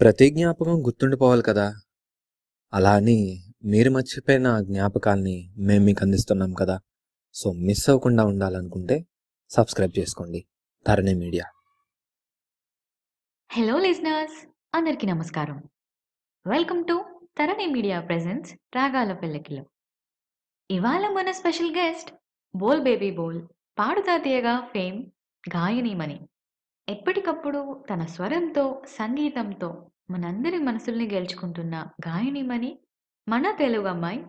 ప్రతి జ్ఞాపకం గుర్తుండిపోవాలి కదా! అలా అని మీరు మర్చిపోయిన జ్ఞాపకాన్ని జ్ఞాపకాల్ని మేము మీకు అందిస్తున్నాం కదా! సో, మిస్ అవ్వకుండా ఉండాలనుకుంటే సబ్స్క్రైబ్ చేసుకోండి. ధరణి మీడియా. హలో లిజనర్స్ అందరికీ నమస్కారం welcome to Tarani media presents రాగాల పెళ్ళకిలో ఇవాళ మన special guest Bol baby Bol Paduta Theeyaga fame గాయనీమణి ఎప్పటికప్పుడు తన స్వరంతో సంగీతంతో మనందరి మనసుల్ని గెలుచుకుంటున్న గాయనీమణి మన తెలుగు అమ్మాయి.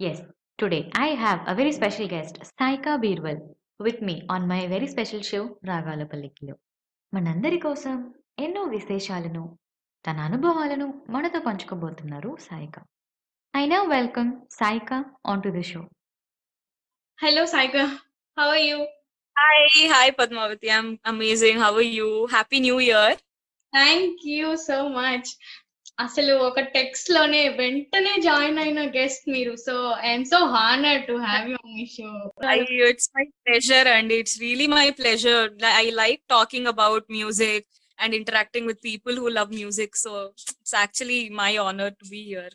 Yes today I have a very special guest Saika Birwal with me on my very special show రాగాల పల్లికిలో మనందరి కోసం ఎన్నో విశేషాలను తన అనుభవాలను మనతో పంచుకోబోతున్నారు Saika I now welcome Saika on to the show hello Saika how are you Hi, hi Padmavati. I'm amazing. How are you? Happy New Year. Thank you so much అసలు ఒక టెక్స్ట్ లోనే వెంటనే జాయిన్ అయిన guest మీరు so I'm so honour to have you me show I, it's my pleasure, and it's really my pleasure. Li- I like talking about music and interacting with people who love music. So it's actually my honor to be here.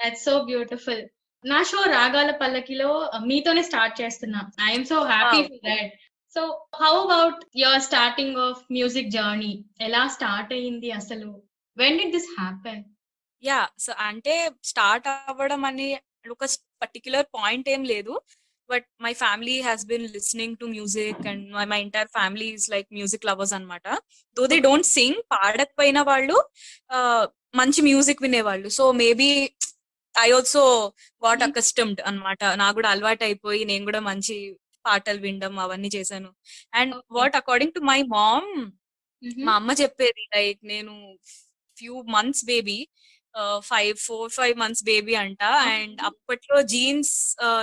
That's so beautiful నా show రాగాల పల్లకిలో మీతోనే start చేస్తున్నా. I'm so happy. For that so how about your starting of music journey ఎలా start అయ్యింది అసలు? When did this happen yeah so అంటే start అవ్వడం అని ఒక పర్టిక్యులర్ పాయింట్ ఏం లేదు. But my family has been listening to music and my my entire family is like music lovers అనమాట దో దే డోంట్ సింగ్ పాడకపోయిన వాళ్ళు మంచి మ్యూజిక్ వినేవాళ్ళు. So maybe I also what. Accustomed అన్నమాట. నాకు కూడా అలవాటు అయిపోయి నేను కూడా మంచి పాటలు వినడం అవన్నీ చేశాను. And. What according to my mom మా అమ్మ చెప్పేది లైక్ నేను few months baby five four five months baby అంట. అండ్. అప్పట్లో జీన్స్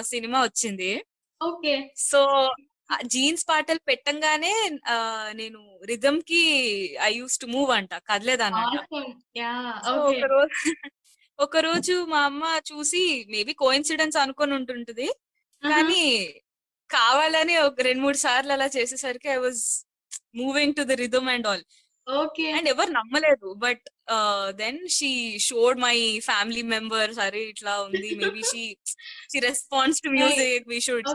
సినిమా వచ్చింది. ఓకే సో జీన్స్ పాటలు పెట్టంగానే ఆ, నేను రిథమ్కి ఐ యూస్ టు మూవ్ అంట కదలేదన్నమాట. ఒక రోజు ఒక రోజు మా అమ్మ చూసి మేబీ కోఇన్సిడెన్స్ అనుకొని ఉంటుంటది. కానీ కావాలని ఒక రెండు మూడు సార్లు అలా చేసేసరికి I was moving to the rhythm and all. Okay. And ఎవరు నమ్మలేదు. But then she showed my family members అరే ఇట్లా ఉంది. Maybe she she response to music. We should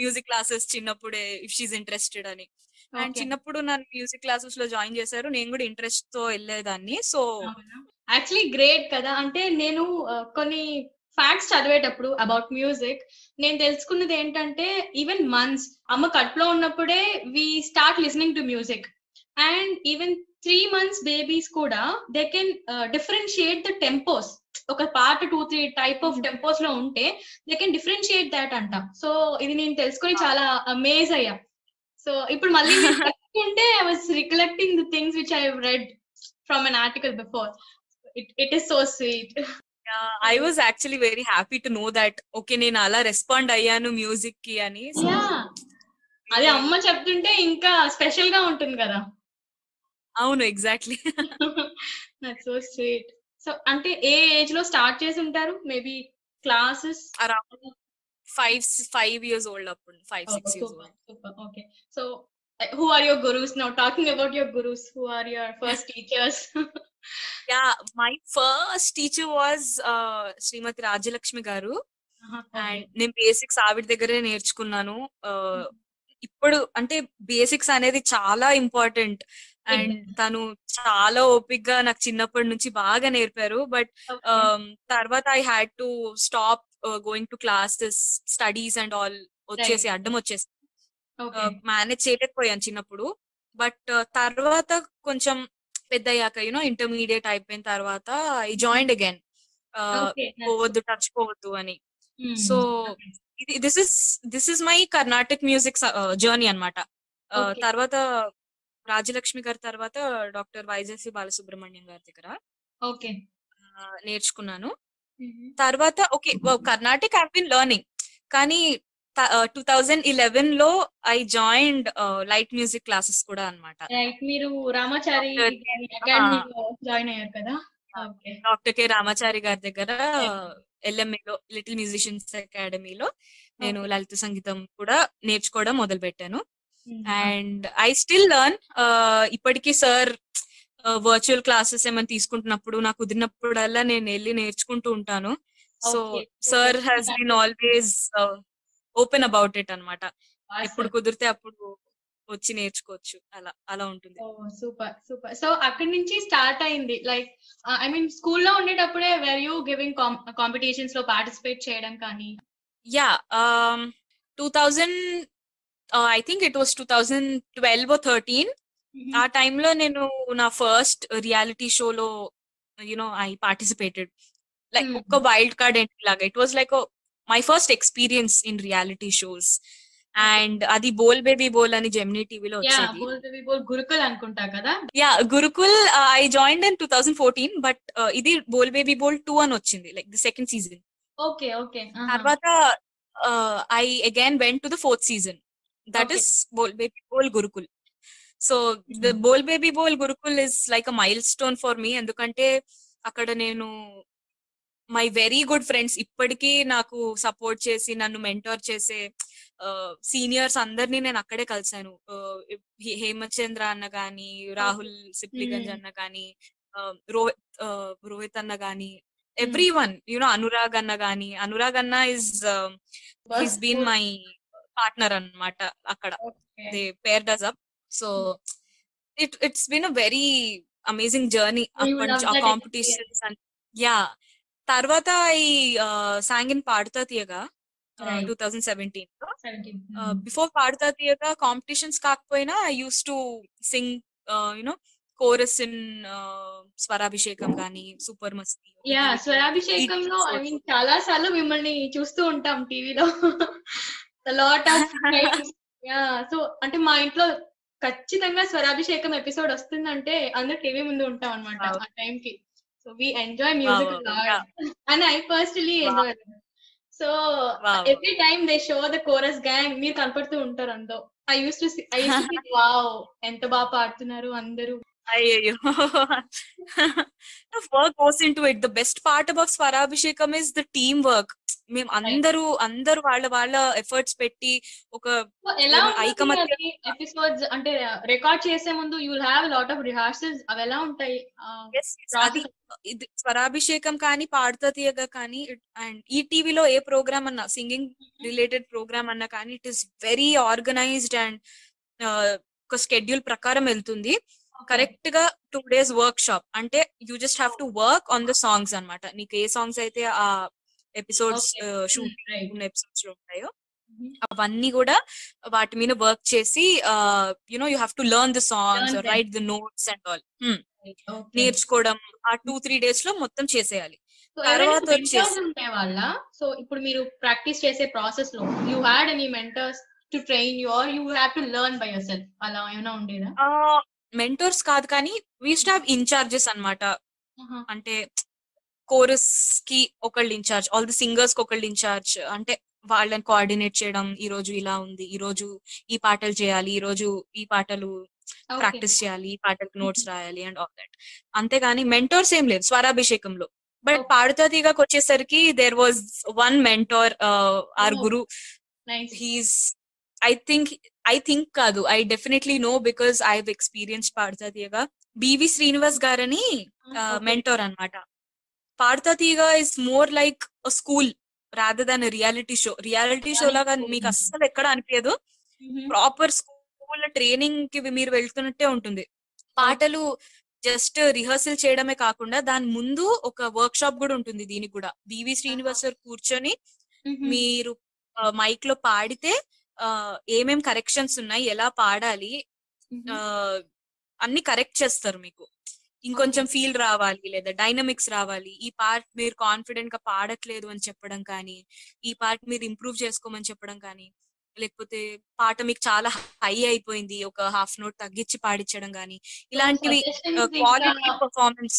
music classes చిన్నప్పుడే ఇఫ్ షీస్ ఇంట్రెస్టెడ్ అని. అండ్ చిన్నప్పుడు నన్ను music క్లాసెస్లో జాయిన్ చేశారు. నేను కూడా ఇంట్రెస్ట్తో వెళ్ళేదాన్ని. సో యాక్చువల్లీ గ్రేట్ కదా. అంటే నేను కొన్ని ఫ్యాక్ట్స్ చదివేటప్పుడు అబౌట్ మ్యూజిక్ నేను తెలుసుకున్నది ఏంటంటే ఈవెన్ మంత్స్ అమ్మ కడుపులో ఉన్నప్పుడే we start listening to music. And even three months babies కూడా they can differentiate the tempos. ఒక పాట టూ త్రీ టైప్ ఆఫ్. టెంపోస్లో ఉంటే దే కెన్ డిఫరెన్షియేట్ దాట్ అంట. సో ఇది నేను తెలుసుకొని. చాలా అమేజ్ అయ్యా. సో ఇప్పుడు మళ్ళీ చెప్తుంటే I was recollecting the things which I read from an article before it it is so sweet I was actually very happy to know that okay నేను అలా రెస్పాండ్ అయ్యాను మ్యూజిక్కి అని అదే అమ్మ చెప్తుంటే ఇంకా స్పెషల్గా ఉంటుంది కదా. అవును ఎగ్జాక్ట్లీ సో స్వీట్ సో అంటే ఏ ఏజ్లో స్టార్ట్ చేసి ఉంటారు? Maybe classes around five five years old అప్పుడు five six years old okay so who are your gurus now talking about your gurus who are your first teachers yeah my first teacher was Srimathi Rajyalakshmi garu and నేను basics ఆవిడ దగ్గరే నేర్చుకున్నాను. Uh, ఇప్పుడు అంటే basics అనేది చాలా important and. తను చాలా ఓపిక్గా నాకు చిన్నప్పటి నుంచి బాగా నేర్పారు. బట్ తర్వాత I had to stop going to classes studies and all వచ్చేసి అడ్డం వచ్చేసి మేనేజ్ చేయలేకపోయాను చిన్నప్పుడు. బట్ తర్వాత కొంచెం పెద్ద అయ్యాక యూనో ఇంటర్మీడియట్ అయిపోయిన తర్వాత ఐ జాయిన్డ్ అగైన్ పోవద్దు టచ్ పోవద్దు అని. సో ఇది this is this is my Carnatic music journey అన్నమాట. Uh, Okay. తర్వాత రాజలక్ష్మి గారి తర్వాత డాక్టర్ వైజేసి బాలసుబ్రహ్మణ్యం గారి దగ్గర ఓకే uh, నేర్చుకున్నాను. తర్వాత okay Carnatic have been learning కానీ two thousand ఇలెవెన్లో I joined light music classes కూడా అన్నమాట. రైట్ మీరు రామాచారి జాయిన్ అయ్యారు కదా? డాక్టర్ కె రామాచారి గారి దగ్గర LMA లో లిటిల్ మ్యూజిషియన్స్ అకాడమీలో నేను లలిత సంగీతం కూడా నేర్చుకోవడం మొదలు పెట్టాను అండ్ ఐ స్టిల్ లర్న్ ఇప్పటికీ సార్ వర్చువల్ క్లాసెస్ ఏమైనా తీసుకుంటున్నప్పుడు నాకు కుదిరినప్పుడల్లా నేను వెళ్ళి నేర్చుకుంటూ ఉంటాను. So sir. Has been always open about it అన్నమాట. ఎప్పుడు కుదిరితే అప్పుడు వచ్చి నేర్చుకోవచ్చు. అలా అలా ఉంటుంది. Super super. సో అక్కడి నుంచి స్టార్ట్ అయింది. లైక్ ఐ మీన్ స్కూల్లో ఉండేటప్పుడే వెర్ యూ గివింగ్ కాంపిటీషన్స్లో పార్టిసిపేట్ చేయడం కానీ? Yeah two thousand I think it was two thousand twelve thirteen ఆ టైంలో నేను నా ఫస్ట్ రియాలిటీ షోలో you know I participated like. ఒక్క వైల్డ్ కార్డ్ ఎంట్రీ లాగా. It was like my first experience in reality shows and అది Bol baby బోల్ అని Gemini టీవీలో వచ్చేది. గురుకుల్ అనుకుంటా కదా? Yeah Gurukul I join in two thousand fourteen but ఇది బోల్ బేబీ బోల్ టూ అని వచ్చింది like the second season okay okay తర్వాత I again went to the fourth season that. Is Bol Baby Bol Gurukul. So the Mhm. Bol Baby Bol Gurukul is like a milestone for me ఎందుకంటే అక్కడ నేను my very good friends ఇప్పటికీ నాకు support చేసి నన్ను mentor చేసే seniors అందరినీ నేను అక్కడే కలిసాను హే- హేమచంద్ర అన్న గాని రాహుల్ సిప్లిగంజ్ Mm. అన్న గాని రోహిత్ రోహిత్ అన్న గాని ఎవ్రీ వన్ యునో అనురాగ్ అన్న గాని అనురాగ్ అన్న is his been my partner అన్నమాట అక్కడ. They pair does up so it it's been a very amazing journey ఆ కాంపిటీషన్స్ యా. తర్వాత ఈ సాంగిన్ Padutha Theeyaga. Two thousand seventeen. Seventeen before Padutha Theeyaga competitions కాకపోయినా I used to sing you know chorus in Swarabhishekam గానీ super మస్తీ yeah స్వరాభిషేకంలో I mean చాలా సార్లు మిమ్మల్ని చూస్తూ ఉంటాం టీవీలో. లాట్ ఆఫ్ యా సో అంటే మా ఇంట్లో ఖచ్చితంగా స్వరాభిషేకం ఎపిసోడ్ వస్తుందంటే అందరు టీవీ ముందు ఉంటాం అనమాట. ఆ టైం కి so we enjoy music. And I personally. Enjoy so. Every time they show the chorus gang మీరు కనపడుతూ ఉంటారు అందరూ I used to I used wow ఎంత బాగా పాడుతున్నారు అందరూ అయ్యో work goes into it the best part about Swarabhishekam is the team work మేము అందరూ అందరూ వాళ్ళ వాళ్ళ ఎఫర్ట్స్ పెట్టి ఒక ఐకమత్యం- ఎపిసోడ్స్ అంటే రికార్డ్ చేసే ముందు you have lot of rehearsals అవి ఎలా ఉంటాయి? అది ఇది స్వరాభిషేకం కానీ పాడుతా తీయగా కానీ అండ్ ఈ టీవీలో ఏ ప్రోగ్రామ్ అన్నా సింగింగ్ రిలేటెడ్ ప్రోగ్రామ్ అన్నా కానీ it is very organised and ఒక స్కెడ్యూల్ ప్రకారం వెళ్తుంది. కరెక్ట్గా టూ డేస్ వర్క్ షాప్ అంటే you just have to work on the songs అన్నమాట. నీకు ఏ సాంగ్స్ అయితే ఆ ఎపిసోడ్స్. షూట్ ఉన్న ఎపిసోడ్స్లో ఉంటాయో అవన్నీ కూడా వాటి మీద వర్క్ చేసి you know you have to learn the songs. Write the notes and all నేర్చుకోవడం ఆ టూ త్రీ డేస్లో మొత్తం చేసేయాలి. తర్వాత వచ్చేసి- వాళ్ళ సో ఇప్పుడు మీరు ప్రాక్టీస్ చేసే ప్రాసెస్లో you had any mentors to train you or you have to learn by yourself అలా ఏమైనా ఉండేదా? మెంటర్స్ కాదు కానీ వీ హ్యావ్ ఇన్ఛార్జెస్ అన్నమాట. అంటే కోరస్కి ఒకళ్ళు ఇన్ఛార్జ్ ఆల్ ది సింగర్స్కి ఒకళ్ళు ఇన్ఛార్జ్ అంటే వాళ్ళని కోఆర్డినేట్ చేయడం ఈ రోజు ఇలా ఉంది ఈ రోజు ఈ పాటలు చేయాలి ఈ రోజు ఈ పాటలు ప్రాక్టీస్ చేయాలి ఈ పాటలకు నోట్స్ రాయాలి అండ్ ఆల్ దట్ అంతేగాని మెంటోర్స్ ఏం లేదు స్వరాభిషేకంలో. బట్. పాడుతా తీగకి వచ్చేసరికి there was one mentor or. Guru he's I think I think కాదు. I definitely know because I have experience Padutha Theeyaga BV Srinivas గారని మెంటోర్ అన్నమాట. పాడుతా తీగ is more like school rather than reality show reality show లాగా Reality show. మీకు అస్సలు ఎక్కడ అనిపించదు proper school ట్రైనింగ్కి మీరు వెళ్తున్నట్టే ఉంటుంది. పాటలు జస్ట్ రిహర్సల్ చేయడమే కాకుండా దాని ముందు ఒక వర్క్ షాప్ కూడా ఉంటుంది దీనికి కూడా. బివి శ్రీనివాస్ సార్ కూర్చొని మీరు మైక్లో పాడితే ఏమేం కరెక్షన్స్ ఉన్నాయి ఎలా పాడాలి అన్ని కరెక్ట్ చేస్తారు మీకు. ఇంకొంచెం ఫీల్ రావాలి లేదా డైనమిక్స్ రావాలి. ఈ పార్ట్ మీరు కాన్ఫిడెంట్గా పాడట్లేదు అని చెప్పడం కానీ ఈ పార్ట్ మీరు ఇంప్రూవ్ చేసుకోమని చెప్పడం కానీ లేకపోతే పాట మీకు చాలా హై అయిపోయింది ఒక హాఫ్ నోట్ తగ్గించి పాడించడం కానీ ఇలాంటివి క్వాలిటీ పర్ఫార్మెన్స్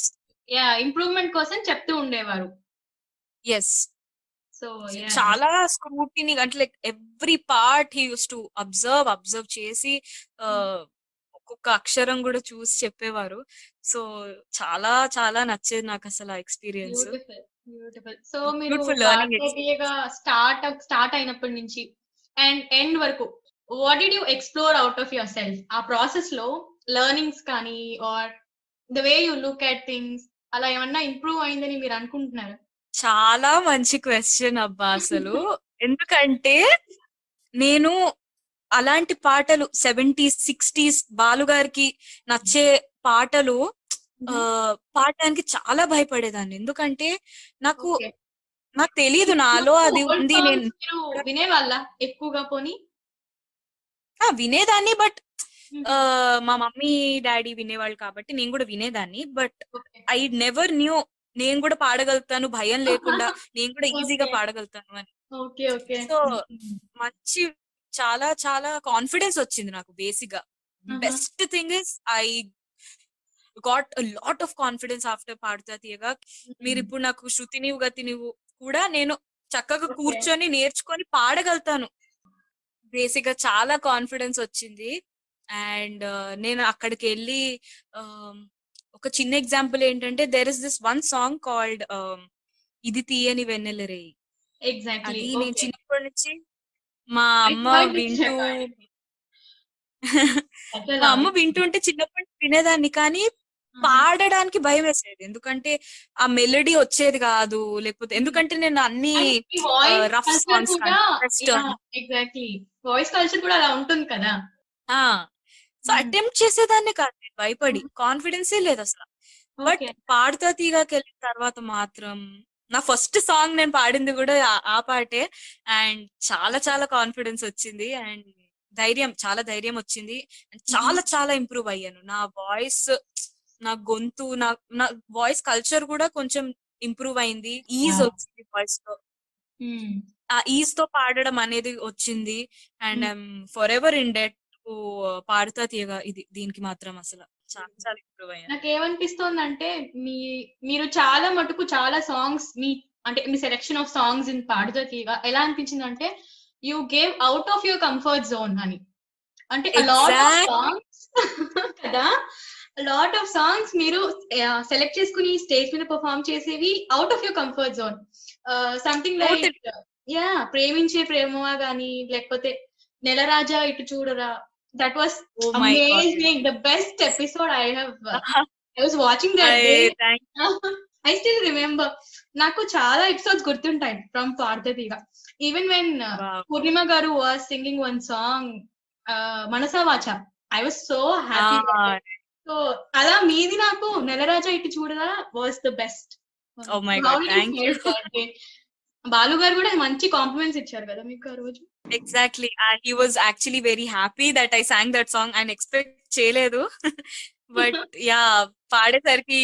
ఇంప్రూవ్మెంట్ కోసం చెప్తూ ఉండేవారు. ఎస్ సో చాలా స్క్రూటిని అంటే like every part he used to observe observe చేసి ఒక్కొక్క అక్షరం కూడా చూసి చెప్పేవారు. సో చాలా చాలా నచ్చేది నాకు అసలు ఆ ఎక్స్పీరియన్స్. బ్యూటిఫుల్ సో మీరు స్టార్ట్ స్టార్ట్ అయినప్పటి నుంచి అండ్ ఎండ్ వరకు what did you explore out of yourself ఆ ప్రాసెస్లో లెర్నింగ్స్ కానీ or the way you look at things అలా ఏమన్నా ఇంప్రూవ్ అయిందని మీరు అనుకుంటున్నారు? చాలా మంచి క్వశ్చన్ అబ్బా అసలు. ఎందుకంటే నేను అలాంటి పాటలు సెవెంటీస్ సిక్స్టీస్ బాలు గారికి నచ్చే పాటలు పాడడానికి చాలా భయపడేదాన్ని. ఎందుకంటే నాకు. నాకు తెలియదు నాలో అది ఉంది నేను వినేవాళ్ళ ఎక్కువగా పోనీ? ఆ, వినేదాన్ని బట్ మా మమ్మీ డాడీ వినేవాళ్ళు కాబట్టి నేను కూడా వినేదాన్ని. బట్. ఐ నెవర్ న్యూ నేను కూడా పాడగలుగుతాను భయం లేకుండా నేను కూడా ఈజీగా. పాడగలుగుతాను అని. Okay okay. So, మంచి చాలా చాలా కాన్ఫిడెన్స్ వచ్చింది నాకు బేసిక్గా. Best thing is I got lot of confidence after Padutha Theeyaga. మీరు ఇప్పుడు నాకు శృతి నీవు గతి నీవు కూడా నేను చక్కగా. కూర్చొని నేర్చుకొని పాడగలుగుతాను. బేసిక్గా చాలా కాన్ఫిడెన్స్ వచ్చింది. అండ్ నేను అక్కడికి వెళ్ళి ఒక చిన్న ఎగ్జాంపుల్ ఏంటంటే there is this one song called ఇది తీయని వెన్నెల రేయి. ఎగ్జాక్ట్లీ నేను చిన్నప్పటి నుంచి మా అమ్మ వింటూ మా అమ్మ వింటుంటే చిన్నప్పటి నుంచి వినేదాన్ని కానీ పాడడానికి భయం వేసేది. ఎందుకంటే ఆ మెలడీ వచ్చేది కాదు లేకపోతే ఎందుకంటే నేను అన్ని rough songs exactly voice culture కూడా అలా ఉంటుంది కదా. సో అటెంప్ట్ చేసేదాన్ని కాదు. భయపడి కాన్ఫిడెన్సే లేదు అసలు. బట్. పాడుతా తీగాకి వెళ్ళిన తర్వాత మాత్రం నా ఫస్ట్ సాంగ్ నేను పాడింది కూడా ఆ- పాటే. అండ్ చాలా చాలా కాన్ఫిడెన్స్ వచ్చింది. అండ్ ధైర్యం చాలా ధైర్యం వచ్చింది. చాలా చాలా ఇంప్రూవ్ అయ్యాను. నా వాయిస్ నా గొంతు నా నా వాయిస్ కల్చర్ కూడా కొంచెం ఇంప్రూవ్ అయింది. ఈజ్. వచ్చింది వాయిస్తో. ఆ ఈజ్తో పాడడం అనేది వచ్చింది. And. I'm forever in debt. Padutha Theeyaga ఇది దీనికి మాత్రం అసలు చాలా చాలా ఇంప్రూవ్ అయ్యాను. నాకు ఏమనిపిస్తోంది అంటే మీ మీరు చాలా మటుకు చాలా సాంగ్స్ మీ అంటే మీ selection of songs in Padutha Theeyaga ఎలా అనిపించింది అంటే you gave out of your comfort zone అని. అంటే లాట్ ఆఫ్. సాంగ్స్ కదా? లాట్ ఆఫ్ సాంగ్స్ మీరు సెలెక్ట్ చేసుకుని స్టేజ్ మీద పర్ఫామ్ చేసేవి out of your comfort zone something like yeah Preminche Premava గాని లేకపోతే Nelaraja Itu Chudara that was Oh my God. Amazing the best episode I have I was watching that day I- thank- I still remember నాకు చాలా episodes గుర్తుంటాయి from పార్థతీగా even when. Purnima garu was singing one song Manasa Vacha I was so happy so అలా మీది నాకు Nelaraja Itu Chudara was the best Oh my God, thank you. Balu garu కూడా మంచి compliments ఇచ్చారు కదా మీకు ఆ రోజు? Uh, he was actually very happy that I sang that song and expect చేయలేదు but yeah పాడేసరికి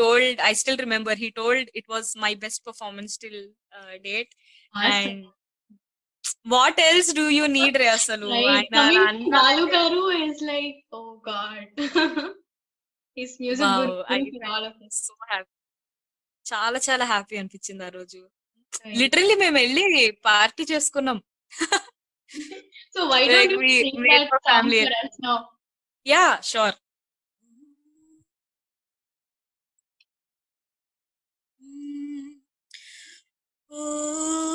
told I still remember he told it was my best performance till uh, date and what else do you need రే అసలు garu is like oh God his music చాలా చాలా happy అనిపించింది ఆ రోజు literally మేము వెళ్ళి party చేసుకున్నాం so why like don't we, you sing that song for us now? Yeah, sure. Ooh.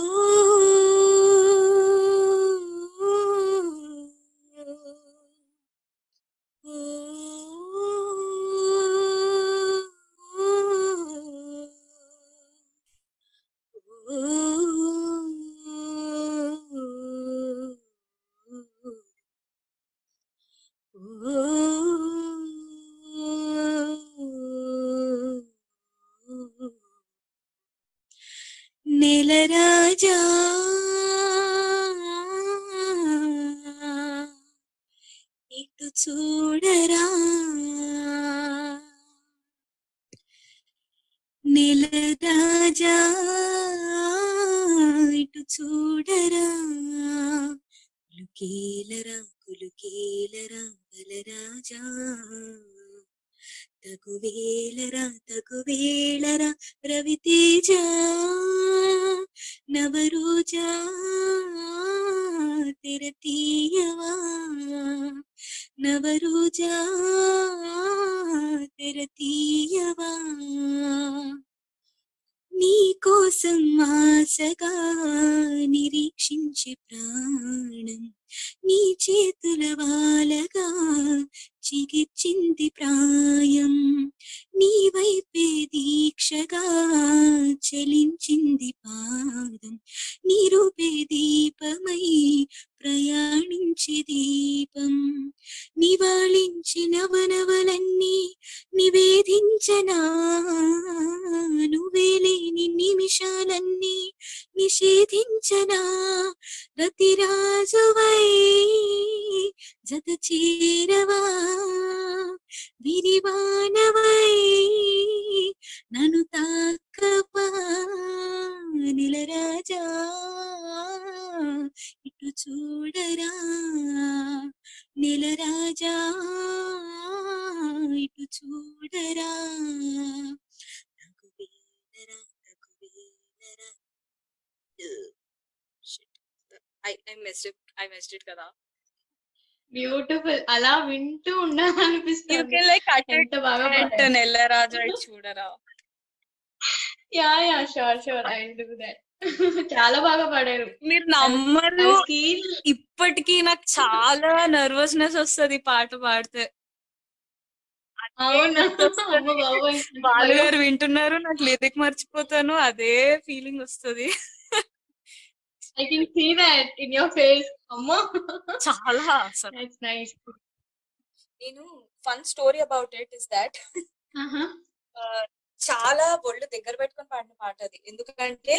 కులుకేలరా కులుకేలరా బలరాజా తగువే చిగిర్చింది ప్రాయం. నీ వైపే దీక్షగా చలించింది పాదం. నిరుపే దీపమై ప్రయాణించి దీపం. నివాళించిన వనవలన్నీ నివేదించనా? నువ్వే లేని నిమిషాలన్నీ నిషేధించనా? రతిరాజువై జత చేరవా విరివానవై నన్ను తాకపా నిలరాజా ఇటు చూడరా? నిలరాజా ఇటు చూడరా? నాకు రఘువీరరా నాకు I I I I I it కదా. బ్యూటిఫుల్ అలా వింటూ ఉండాలనిపిస్తుంది. బాగా. Nelaraju Chudara. Yeah yeah sure sure I do that చాలా బాగా పాడారు. మీరు నమ్మరు. ఇప్పటికీ నాకు చాలా నర్వస్నెస్ వస్తది పాట పాడితే. బాలు గారు వింటున్నారు నాకు లిరిక్ మర్చిపోతాను. అదే ఫీలింగ్ వస్తది. I can see that in your face అమ్మో. చాలా అసలు. దట్స్ నైస్ నేను fun story about it is that చాలా ఒళ్ళు దగ్గర పెట్టుకొని పాడిన పాట అది. ఎందుకంటే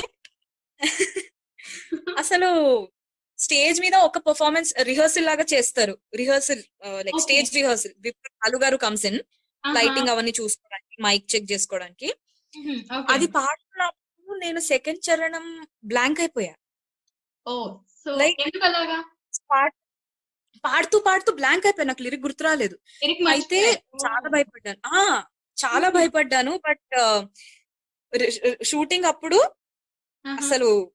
అసలు స్టేజ్ మీద ఒక పర్ఫార్మెన్స్ రిహర్సల్ లాగా చేస్తారు. Rehearsal like. స్టేజ్ రిహర్సల్ అలు గారు కమ్స్ ఇన్ లైటింగ్ అవన్నీ చూసుకోవడానికి మైక్ చెక్ చేసుకోవడానికి. అది పాడుతున్నప్పుడు నేను సెకండ్ చరణం బ్లాంక్ అయిపోయా. ఓ సో ఎందుకు అలాగా పాడ్- పాడుతూ పాడుతూ బ్లాంక్ అయిపోయా నాకు లిరిక్ గుర్తు రాలేదు. అయితే. చాలా భయపడ్డాను. ఆ చాలా Mhm. భయపడ్డాను. బట్ షూటింగ్ అప్పుడు ఆహా. అసలు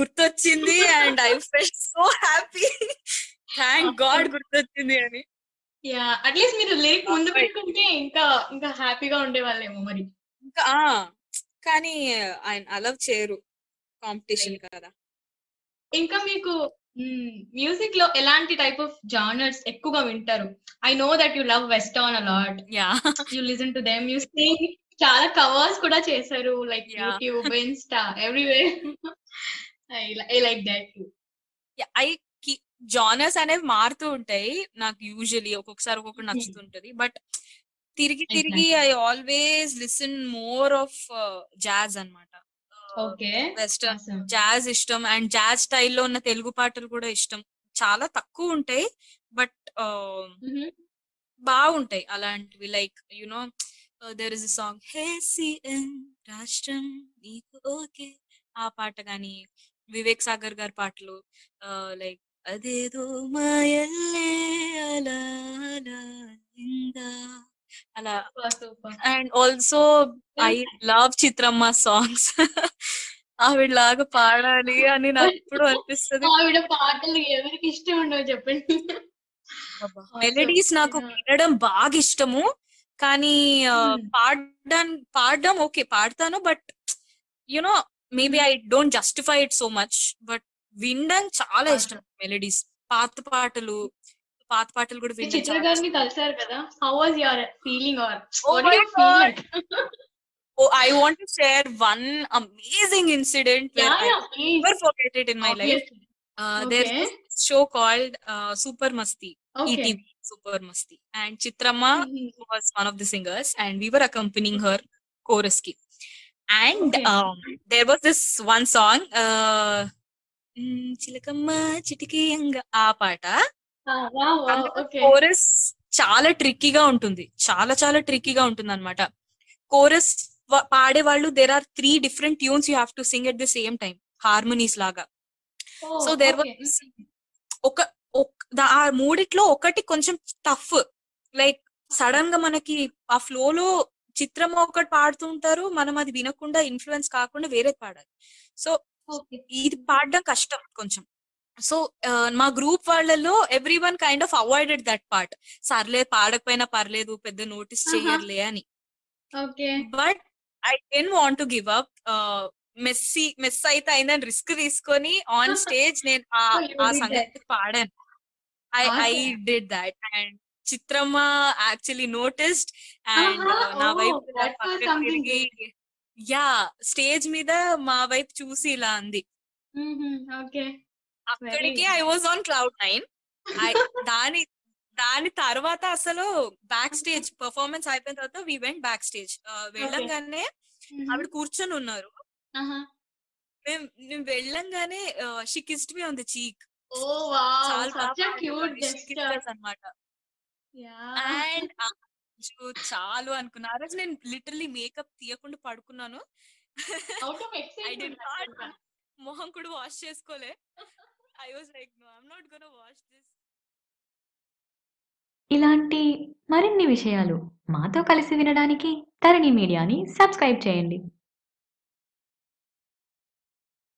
గుర్తొచ్చింది and I felt so happy. Thank God గుర్తొచ్చింది అని. యా అట్లీస్ట్ మీరు లిరిక్ ముందు. పెట్టుకుంటే ఇంకా ఇంకా హ్యాపీగా ఉండేవాళ్ళేమో మరి. ఇంకా ఆ, కానీ ఆయన అలవ్ చేయరు. కాంపిటీషన్ కదా. ఇంకా మీకు మ్యూజిక్లో ఎలాంటి టైప్ ఆఫ్ జానర్స్ ఎక్కువగా వింటారు? I know that you love western a lot yeah you listen to them you sing చాలా కవర్స్ కూడా చేశారు. Like. YouTube Insta everywhere I like that I genres అనేవి మారుతూ ఉంటాయి. నాకు యూజువలీ ఒక్కొక్కసారి ఒక్కొక్కటి Hmm. నచ్చుతుంటది. బట్ తిరిగి. తిరిగి I always listen more of jazz అన్నమాట. ఓకే వెస్టర్న్ జాజ్ ఇష్టం. అండ్ జాజ్ స్టైల్లో ఉన్న తెలుగు పాటలు కూడా ఇష్టం. చాలా తక్కువ ఉంటాయి. బట్ బాగుంటాయి అలాంటివి. Like you know there is song hey CM రాష్ట్రం నీకు ఓకే. ఆ పాట గాని వివేక్ సాగర్ గారి పాటలు లైక్ అదేదో మాయల్లే అలా అలా. And also I love Chitramma songs. ఆవిడలాగా పాడాలి అని నాకు ఎప్పుడు అనిపిస్తుంది. ఆవిడ పాటలు ఎవరికి ఇష్టం ఉండవు చెప్పండి. మెలడీస్ నాకు. వినడం బాగా ఇష్టము. కానీ. పాడడం పాడడం ఓకే పాడతాను. But you know maybe I don't justify it so much. But వినడం చాలా ఇష్టం మెలడీస్. పాత పాటలు పాత పాటలు కూడా వినడం చిత్ర చాలా గారిని కలిసారు కదా how was your feeling are Oh my God. Oh, I want to share one amazing incident where I never forget it in my life. Uh, There's Okay. this show called uh, Super Masti, okay ETV Super Masti, and Chitrama was one of the singers, and we were accompanying her chorus ki. And Okay. um, there was this one song, uh, "Mm, చిలకమ్మ చిటికియంగా ఆ పాట okay Chorus చాలా ట్రిక్కీగా ఉంటుంది. చాలా చాలా ట్రిక్కీగా ఉంటుంది అనమాట కోరస్ పాడే వాళ్ళు there are three different tunes you have to sing at the same time harmonies లాగా. సో దేర్ వాజ్ ఒక ఆ మూడిట్లో ఒకటి కొంచెం టఫ్ లైక్ సడన్గా మనకి ఆ ఫ్లో లో చిత్రం ఒకటి పాడుతూ ఉంటారు మనం అది వినకుండా ఇన్ఫ్లుయెన్స్ కాకుండా వేరే పాడాలి. సో ఇది పాడడం కష్టం కొంచెం. సో మా గ్రూప్ వాళ్ళలో everyone kind of avoided that part. సర్లే పాడకపోయినా పర్లేదు పెద్ద నోటీస్. చెయ్యర్లే అని. But I didn't want to give up messy mess అయితే అయిందని రిస్క్ తీసుకొని ఆన్ స్టేజ్ నేను ఆ సంగతి పాడాను. I I. Did that. And Chitramma actually noticed and నా వైపు తిరిగి యా స్టేజ్ మీద మా వైపు చూసి ఇలా అంది. ఓకే. అక్కడికి I was on cloud nine దాని దాని తర్వాత అసలు బ్యాక్ స్టేజ్ పర్ఫార్మెన్స్ అయిపోయిన తర్వాత వి వెంట్ బ్యాక్ స్టేజ్ వెళ్ళంగానే ఆవిడ కూర్చొని ఉన్నారు. మేము మేము వెళ్ళంగానే she kissed me on the cheek అనమాట అండ్ చాలు అనుకున్నా. ఆ రోజు నేను లిటరలీ మేకప్ తీయకుండా పడుకున్నాను. ఐ డి మొహం కూడా వాష్ చేసుకోలే. Like no I'm not gonna this ఇలాంటి మరిన్ని విషయాలు మాతో కలిసి వినడానికి తరణి మీడియాని సబ్స్క్రైబ్ చేయండి.